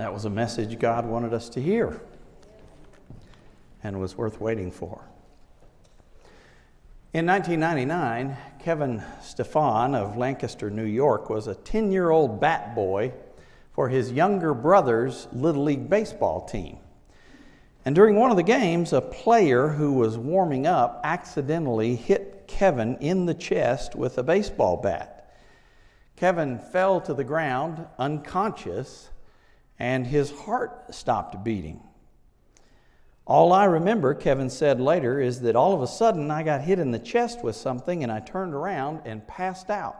That was a message God wanted us to hear and was worth waiting for. In 1999, Kevin Stefan of Lancaster, New York, was a 10 year old bat boy for his younger brother's Little League Baseball team. And during one of the games, a player who was warming up accidentally hit Kevin in the chest with a baseball bat. Kevin fell to the ground unconscious and his heart stopped beating. All I remember, Kevin said later, is that all of a sudden I got hit in the chest with something and I turned around and passed out.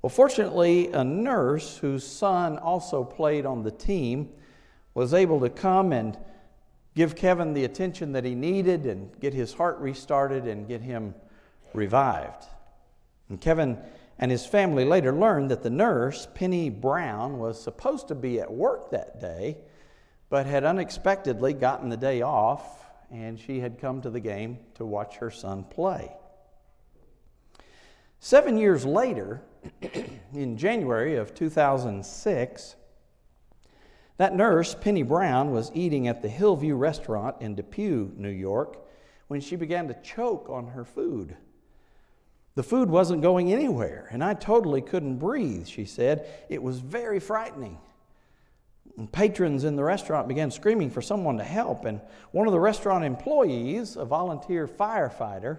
Well, fortunately, a nurse whose son also played on the team was able to come and give Kevin the attention that he needed and get his heart restarted and get him revived. And Kevin and his family later learned that the nurse, Penny Brown, was supposed to be at work that day, but had unexpectedly gotten the day off, and she had come to the game to watch her son play. Seven years later, in January of 2006, that nurse, Penny Brown, was eating at the Hillview restaurant in Depew, New York, when she began to choke on her food. The food wasn't going anywhere, and I totally couldn't breathe, she said. It was very frightening. And patrons in the restaurant began screaming for someone to help, and one of the restaurant employees, a volunteer firefighter,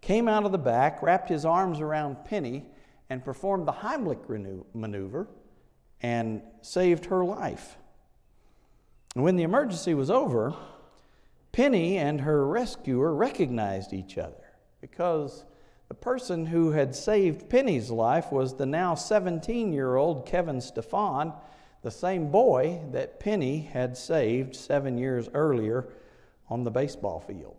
came out of the back, wrapped his arms around Penny, and performed the Heimlich maneuver and saved her life. And when the emergency was over, Penny and her rescuer recognized each other because the person who had saved Penny's life was the now 17 year old Kevin Stefan, the same boy that Penny had saved seven years earlier on the baseball field.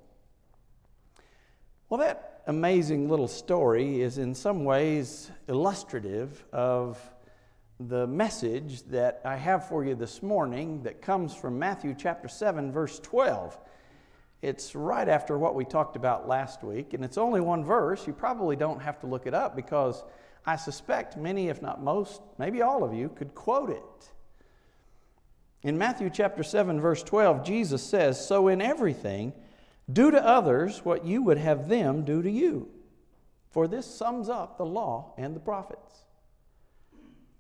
Well, that amazing little story is in some ways illustrative of the message that I have for you this morning that comes from Matthew chapter 7, verse 12. It's right after what we talked about last week, and it's only one verse. You probably don't have to look it up because I suspect many, if not most, maybe all of you, could quote it. In Matthew chapter 7, verse 12, Jesus says, So in everything, do to others what you would have them do to you. For this sums up the law and the prophets.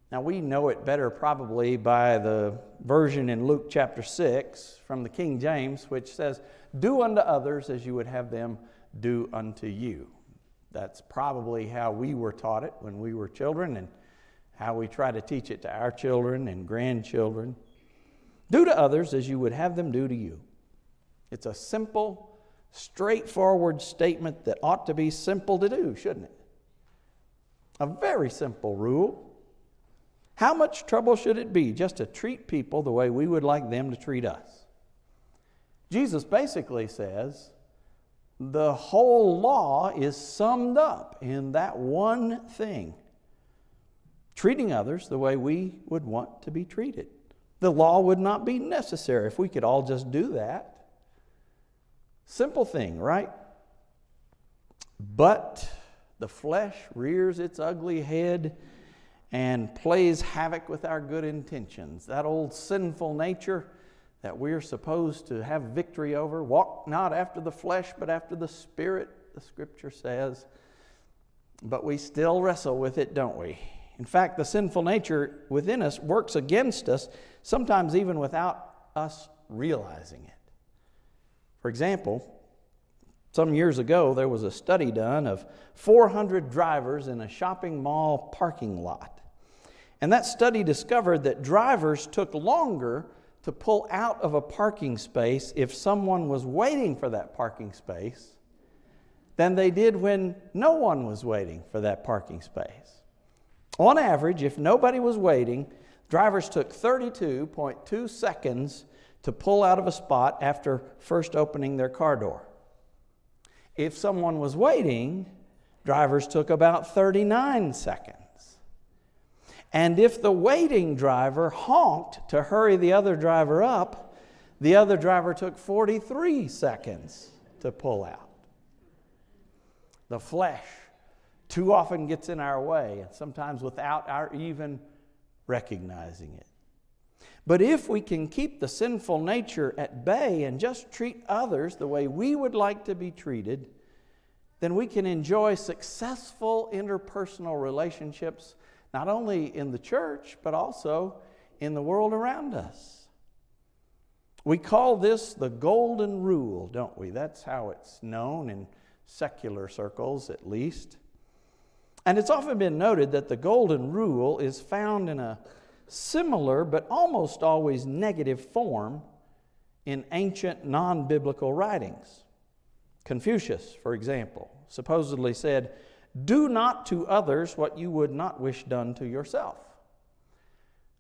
Now, we know it better probably by the version in Luke chapter 6 from the King James, which says, Do unto others as you would have them do unto you. That's probably how we were taught it when we were children and how we try to teach it to our children and grandchildren. Do to others as you would have them do to you. It's a simple, straightforward statement that ought to be simple to do, shouldn't it? A very simple rule. How much trouble should it be just to treat people the way we would like them to treat us? Jesus basically says the whole law is summed up in that one thing treating others the way we would want to be treated. The law would not be necessary if we could all just do that. Simple thing, right? But the flesh rears its ugly head and plays havoc with our good intentions. That old sinful nature that we're supposed to have victory over. Walk not after the flesh, but after the Spirit, the scripture says. But we still wrestle with it, don't we? In fact, the sinful nature within us works against us, sometimes even without us realizing it. For example, some years ago, there was a study done of 400 drivers in a shopping mall parking lot. And that study discovered that drivers took longer to pull out of a parking space if someone was waiting for that parking space than they did when no one was waiting for that parking space. On average, if nobody was waiting, drivers took 32.2 seconds to pull out of a spot after first opening their car door. If someone was waiting, drivers took about 39 seconds. And if the waiting driver honked to hurry the other driver up, the other driver took 43 seconds to pull out. The flesh too often gets in our way, and sometimes without our even recognizing it. But if we can keep the sinful nature at bay and just treat others the way we would like to be treated, then we can enjoy successful interpersonal relationships, not only in the church, but also in the world around us. We call this the golden rule, don't we? That's how it's known in secular circles, at least. And it's often been noted that the golden rule is found in a similar but almost always negative form in ancient non biblical writings. Confucius, for example, supposedly said, Do not to others what you would not wish done to yourself.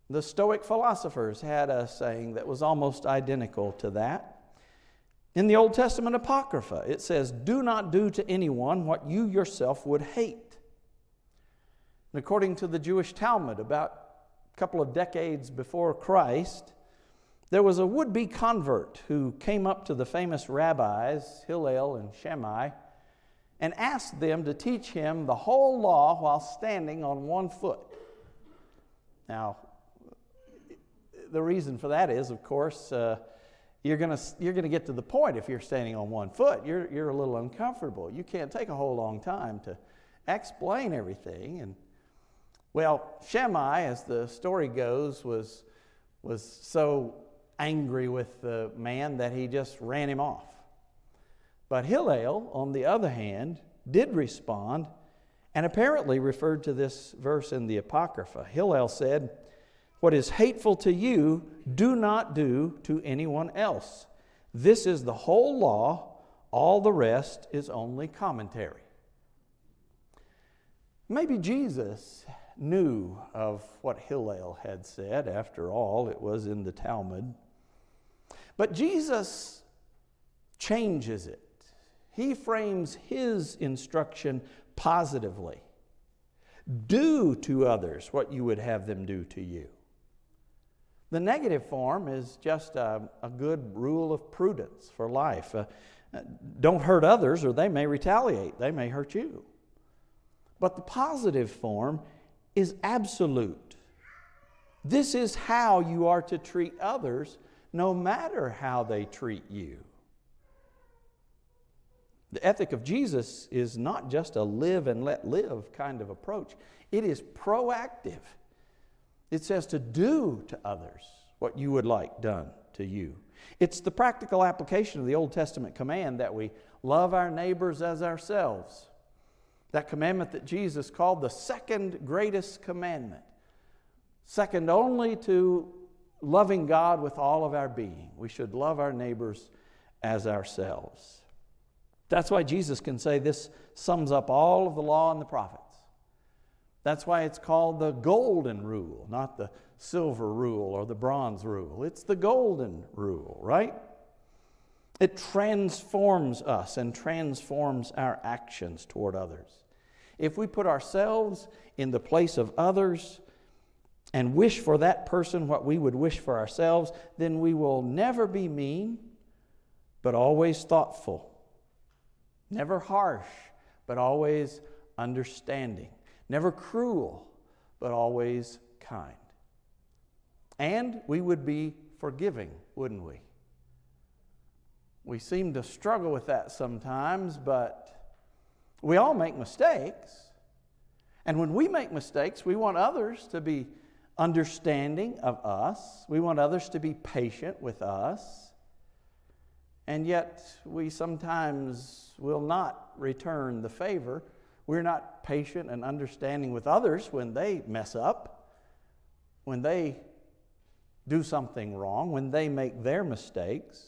The Stoic philosophers had a saying that was almost identical to that. In the Old Testament Apocrypha, it says, Do not do to anyone what you yourself would hate. And according to the Jewish Talmud, about a couple of decades before Christ, there was a would be convert who came up to the famous rabbis, Hillel and Shammai, and asked them to teach him the whole law while standing on one foot. Now, the reason for that is, of course, uh, you're going you're gonna get to the point if you're standing on one foot. You're, you're a little uncomfortable. You can't take a whole long time to explain everything. And well, Shammai, as the story goes, was, was so angry with the man that he just ran him off. But Hillel, on the other hand, did respond and apparently referred to this verse in the Apocrypha. Hillel said, What is hateful to you, do not do to anyone else. This is the whole law, all the rest is only commentary. Maybe Jesus knew of what Hillel had said. After all, it was in the Talmud. But Jesus changes it. He frames his instruction positively. Do to others what you would have them do to you. The negative form is just a, a good rule of prudence for life. Uh, don't hurt others, or they may retaliate, they may hurt you. But the positive form is absolute. This is how you are to treat others, no matter how they treat you. The ethic of Jesus is not just a live and let live kind of approach, it is proactive. It says to do to others what you would like done to you. It's the practical application of the Old Testament command that we love our neighbors as ourselves. That commandment that Jesus called the second greatest commandment, second only to loving God with all of our being. We should love our neighbors as ourselves. That's why Jesus can say this sums up all of the law and the prophets. That's why it's called the golden rule, not the silver rule or the bronze rule. It's the golden rule, right? It transforms us and transforms our actions toward others. If we put ourselves in the place of others and wish for that person what we would wish for ourselves, then we will never be mean, but always thoughtful. Never harsh, but always understanding. Never cruel, but always kind. And we would be forgiving, wouldn't we? We seem to struggle with that sometimes, but we all make mistakes. And when we make mistakes, we want others to be understanding of us. We want others to be patient with us. And yet, we sometimes will not return the favor. We're not patient and understanding with others when they mess up, when they do something wrong, when they make their mistakes.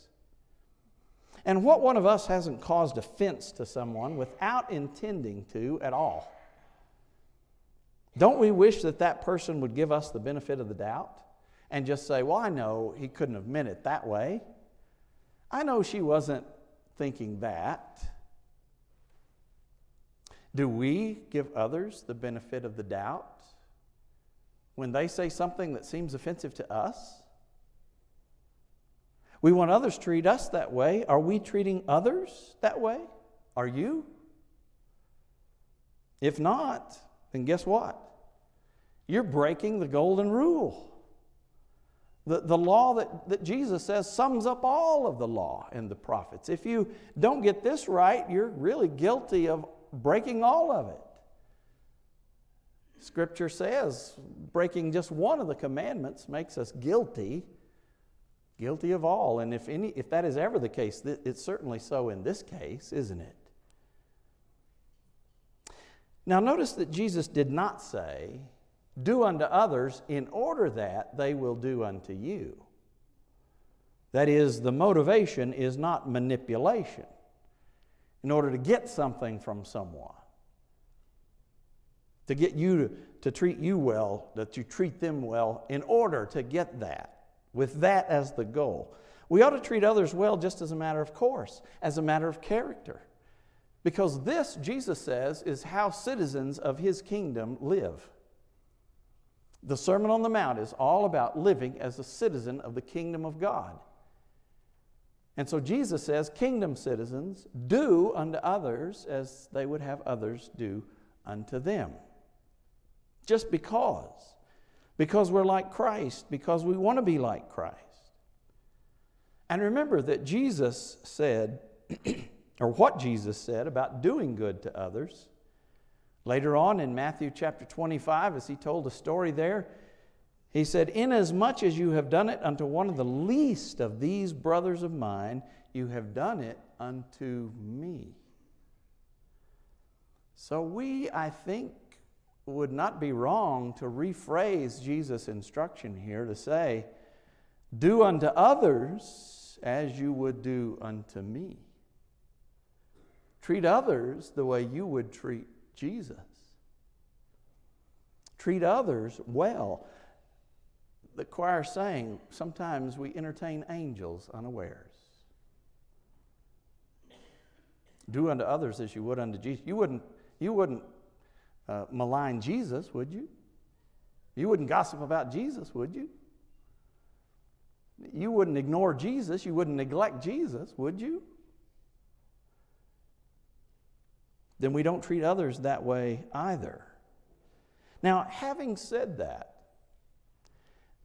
And what one of us hasn't caused offense to someone without intending to at all? Don't we wish that that person would give us the benefit of the doubt and just say, Well, I know he couldn't have meant it that way. I know she wasn't thinking that. Do we give others the benefit of the doubt when they say something that seems offensive to us? We want others to treat us that way. Are we treating others that way? Are you? If not, then guess what? You're breaking the golden rule. The, the law that, that Jesus says sums up all of the law and the prophets. If you don't get this right, you're really guilty of breaking all of it. Scripture says breaking just one of the commandments makes us guilty, guilty of all. And if, any, if that is ever the case, it's certainly so in this case, isn't it? Now, notice that Jesus did not say, Do unto others in order that they will do unto you. That is, the motivation is not manipulation in order to get something from someone, to get you to, to treat you well, that you treat them well in order to get that, with that as the goal. We ought to treat others well just as a matter of course, as a matter of character. Because this, Jesus says, is how citizens of his kingdom live. The Sermon on the Mount is all about living as a citizen of the kingdom of God. And so Jesus says, Kingdom citizens do unto others as they would have others do unto them. Just because. Because we're like Christ, because we want to be like Christ. And remember that Jesus said, or what Jesus said about doing good to others. Later on in Matthew chapter 25, as he told a story there, he said, Inasmuch as you have done it unto one of the least of these brothers of mine, you have done it unto me. So we, I think, would not be wrong to rephrase Jesus' instruction here to say, Do unto others as you would do unto me. Treat others the way you would treat Jesus. Treat others well. The choir sang, sometimes we entertain angels unawares. Do unto others as you would unto Jesus. You wouldn't, you wouldn't uh, malign Jesus, would you? You wouldn't gossip about Jesus, would you? You wouldn't ignore Jesus. You wouldn't neglect Jesus, would you? Then we don't treat others that way either. Now, having said that,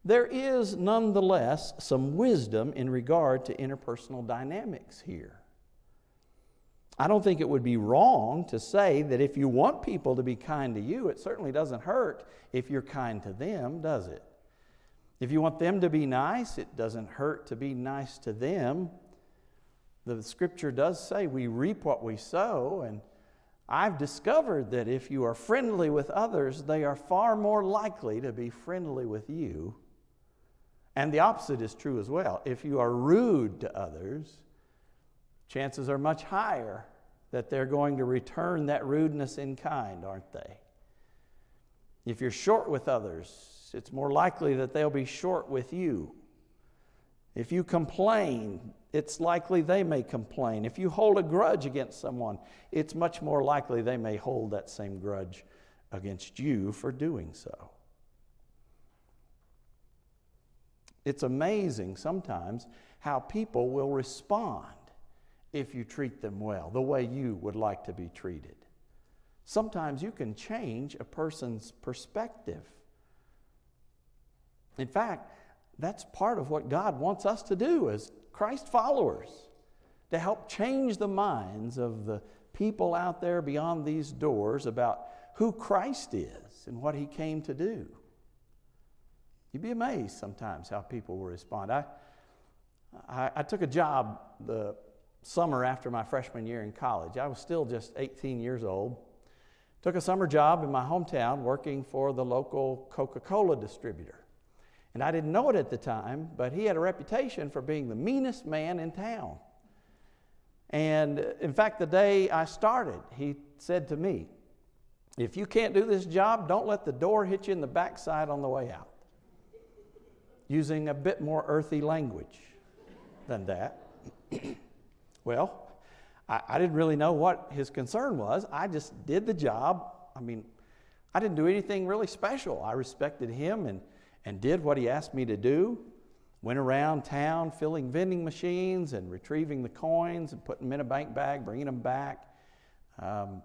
there is nonetheless some wisdom in regard to interpersonal dynamics here. I don't think it would be wrong to say that if you want people to be kind to you, it certainly doesn't hurt if you're kind to them, does it? If you want them to be nice, it doesn't hurt to be nice to them. The scripture does say we reap what we sow, and I've discovered that if you are friendly with others, they are far more likely to be friendly with you. And the opposite is true as well. If you are rude to others, chances are much higher that they're going to return that rudeness in kind, aren't they? If you're short with others, it's more likely that they'll be short with you. If you complain, it's likely they may complain. If you hold a grudge against someone, it's much more likely they may hold that same grudge against you for doing so. It's amazing sometimes how people will respond if you treat them well, the way you would like to be treated. Sometimes you can change a person's perspective. In fact, that's part of what God wants us to do as Christ followers to help change the minds of the people out there beyond these doors about who Christ is and what he came to do. You'd be amazed sometimes how people will respond. I, I, I, took a job the summer after my freshman year in college. I was still just 18 years old. Took a summer job in my hometown working for the local Coca Cola distributor. And I didn't know it at the time, but he had a reputation for being the meanest man in town. And uh, in fact, the day I started, he said to me, If you can't do this job, don't let the door hit you in the backside on the way out. Using a bit more earthy language than that. well, I, I didn't really know what his concern was. I just did the job. I mean, I didn't do anything really special. I respected him and and did what he asked me to do. Went around town filling vending machines and retrieving the coins and putting them in a bank bag, bringing them back. Um,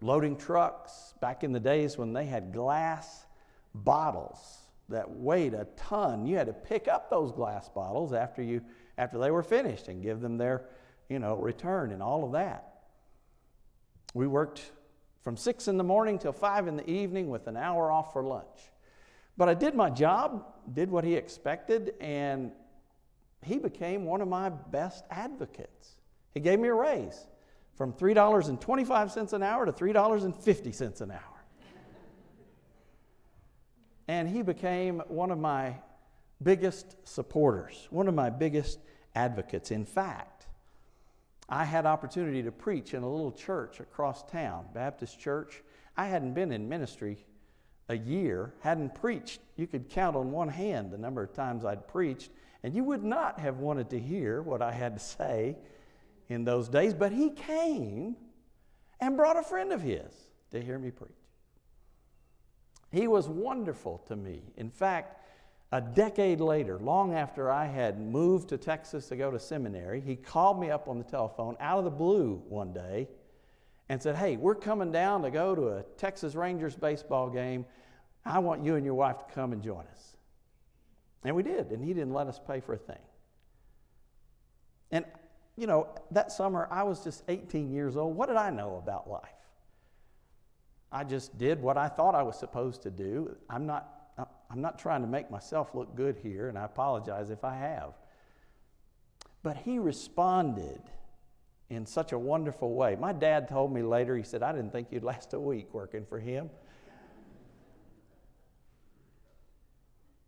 loading trucks back in the days when they had glass bottles that weighed a ton. You had to pick up those glass bottles after, you, after they were finished and give them their you know, return and all of that. We worked from six in the morning till five in the evening with an hour off for lunch. But I did my job, did what he expected, and he became one of my best advocates. He gave me a raise from $3.25 an hour to $3.50 an hour. and he became one of my biggest supporters, one of my biggest advocates. In fact, I had opportunity to preach in a little church across town, Baptist church. I hadn't been in ministry a year, hadn't preached. You could count on one hand the number of times I'd preached, and you would not have wanted to hear what I had to say in those days, but he came and brought a friend of his to hear me preach. He was wonderful to me. In fact, a decade later, long after I had moved to Texas to go to seminary, he called me up on the telephone out of the blue one day and said, Hey, we're coming down to go to a Texas Rangers baseball game. I want you and your wife to come and join us. And we did, and he didn't let us pay for a thing. And, you know, that summer I was just 18 years old. What did I know about life? I just did what I thought I was supposed to do. I'm not I'm not trying to make myself look good here, and I apologize if I have. But he responded in such a wonderful way. My dad told me later, he said, I didn't think you'd last a week working for him.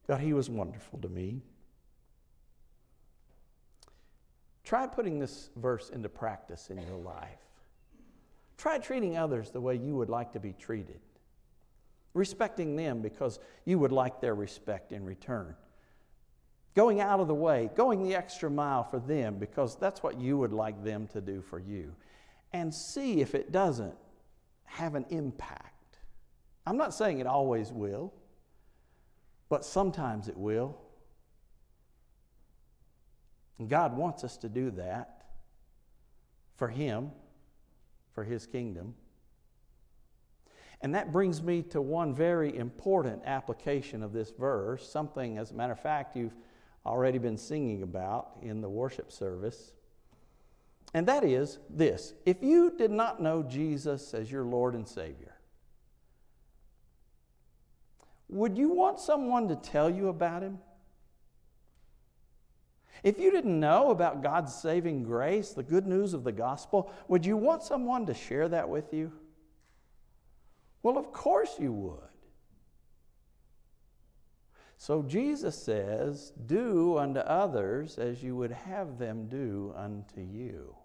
But he was wonderful to me. Try putting this verse into practice in your life. Try treating others the way you would like to be treated respecting them because you would like their respect in return. Going out of the way, going the extra mile for them because that's what you would like them to do for you. And see if it doesn't have an impact. I'm not saying it always will, but sometimes it will. And God wants us to do that for Him, for His kingdom. And that brings me to one very important application of this verse, something, as a matter of fact, you've already been singing about in the worship service. And that is this if you did not know Jesus as your Lord and Savior, would you want someone to tell you about Him? If you didn't know about God's saving grace, the good news of the gospel, would you want someone to share that with you? Well, of course you would. So Jesus says, Do unto others as you would have them do unto you.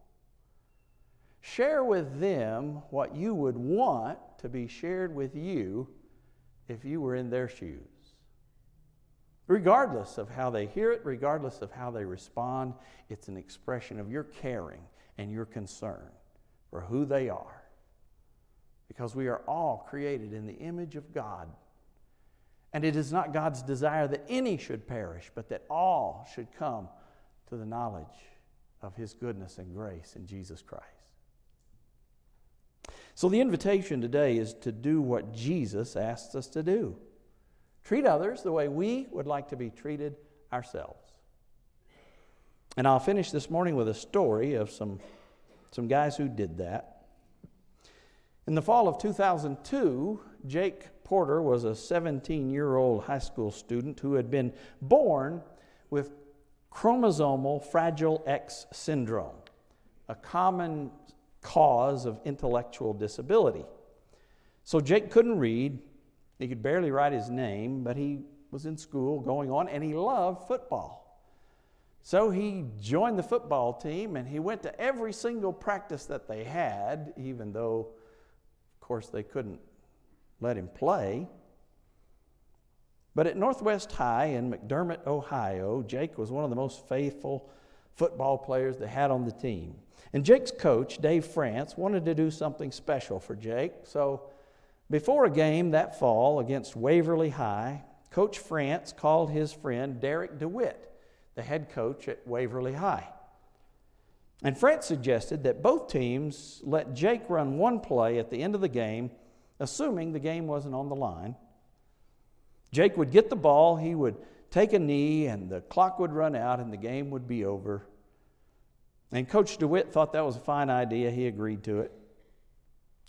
Share with them what you would want to be shared with you if you were in their shoes. Regardless of how they hear it, regardless of how they respond, it's an expression of your caring and your concern for who they are because we are all created in the image of God. And it is not God's desire that any should perish, but that all should come to the knowledge of His goodness and grace in Jesus Christ. So, the invitation today is to do what Jesus asks us to do treat others the way we would like to be treated ourselves. And I'll finish this morning with a story of some, some guys who did that. In the fall of 2002, Jake Porter was a 17 year old high school student who had been born with chromosomal fragile X syndrome, a common cause of intellectual disability. So Jake couldn't read, he could barely write his name, but he was in school going on and he loved football. So he joined the football team and he went to every single practice that they had, even though of course, they couldn't let him play. But at Northwest High in McDermott, Ohio, Jake was one of the most faithful football players they had on the team. And Jake's coach, Dave Frantz, wanted to do something special for Jake. So before a game that fall against Waverly High, Coach Frantz called his friend Derek DeWitt, the head coach at Waverly High. And Frantz suggested that both teams let Jake run one play at the end of the game, assuming the game wasn't on the line. Jake would get the ball, he would take a knee, and the clock would run out, and the game would be over. And Coach DeWitt thought that was a fine idea. He agreed to it.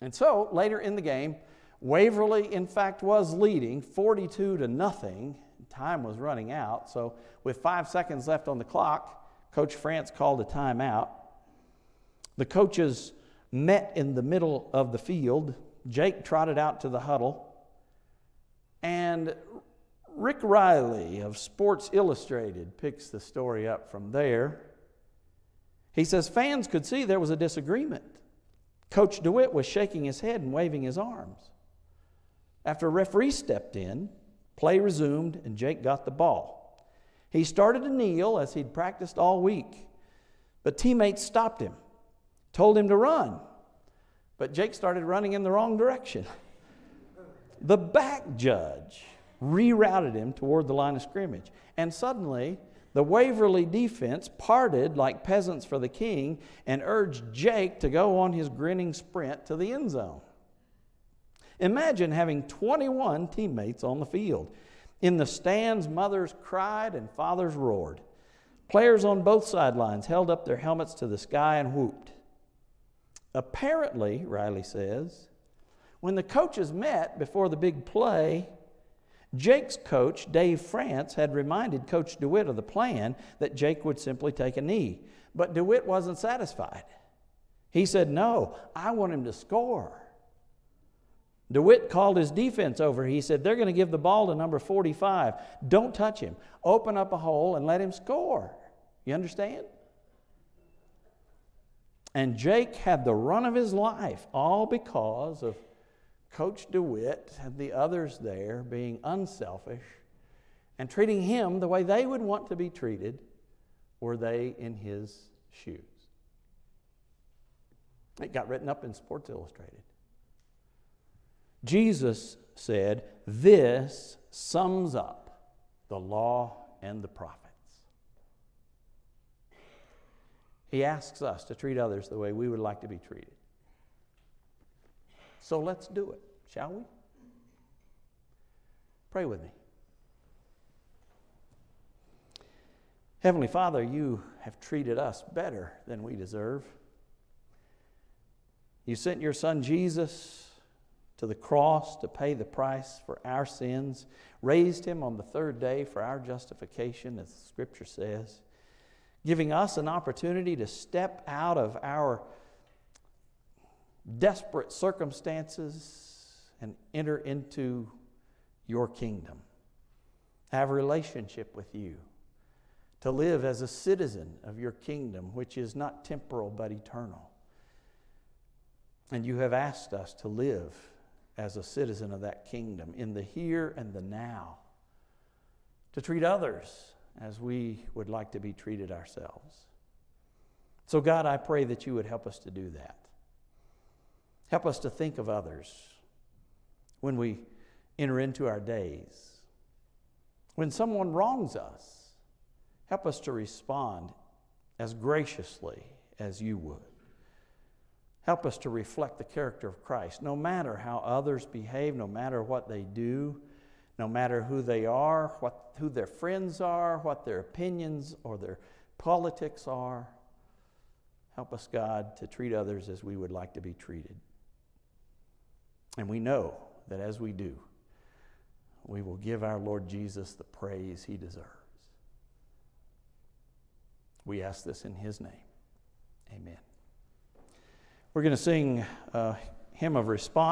And so later in the game, Waverly, in fact, was leading 42 to nothing. Time was running out. So, with five seconds left on the clock, Coach Frantz called a timeout. The coaches met in the middle of the field. Jake trotted out to the huddle. And Rick Reilly of Sports Illustrated picks the story up from there. He says fans could see there was a disagreement. Coach DeWitt was shaking his head and waving his arms. After a referee stepped in, play resumed, and Jake got the ball. He started to kneel as he'd practiced all week, but teammates stopped him, told him to run. But Jake started running in the wrong direction. The back judge rerouted him toward the line of scrimmage, and suddenly the Waverly defense parted like peasants for the king and urged Jake to go on his grinning sprint to the end zone. Imagine having 21 teammates on the field. In the stands, mothers cried and fathers roared. Players on both sidelines held up their helmets to the sky and whooped. Apparently, Reilly says, when the coaches met before the big play, Jake's coach, Dave Frantz, had reminded Coach DeWitt of the plan that Jake would simply take a knee. But DeWitt wasn't satisfied. He said, No, I want him to score. DeWitt called his defense over. He said, They're going to give the ball to number 45. Don't touch him. Open up a hole and let him score. You understand? And Jake had the run of his life, all because of Coach DeWitt and the others there being unselfish and treating him the way they would want to be treated were they in his shoes. It got written up in Sports Illustrated. Jesus said, This sums up the law and the prophets. He asks us to treat others the way we would like to be treated. So let's do it, shall we? Pray with me. Heavenly Father, you have treated us better than we deserve. You sent your Son Jesus to the cross to pay the price for our sins, raised him on the third day for our justification, as the Scripture says, giving us an opportunity to step out of our desperate circumstances and enter into your kingdom. Have a relationship with you. To live as a citizen of your kingdom, which is not temporal but eternal. And you have asked us to live as a citizen of that kingdom in the here and the now. To treat others as we would like to be treated ourselves. So, God, I pray that you would help us to do that. Help us to think of others when we enter into our days. When someone wrongs us, help us to respond as graciously as you would. Help us to reflect the character of Christ, no matter how others behave, no matter what they do, no matter who they are, what, who their friends are, what their opinions or their politics are. Help us, God, to treat others as we would like to be treated. And we know that as we do, we will give our Lord Jesus the praise he deserves. We ask this in his name. Amen. We're going to sing a hymn of response.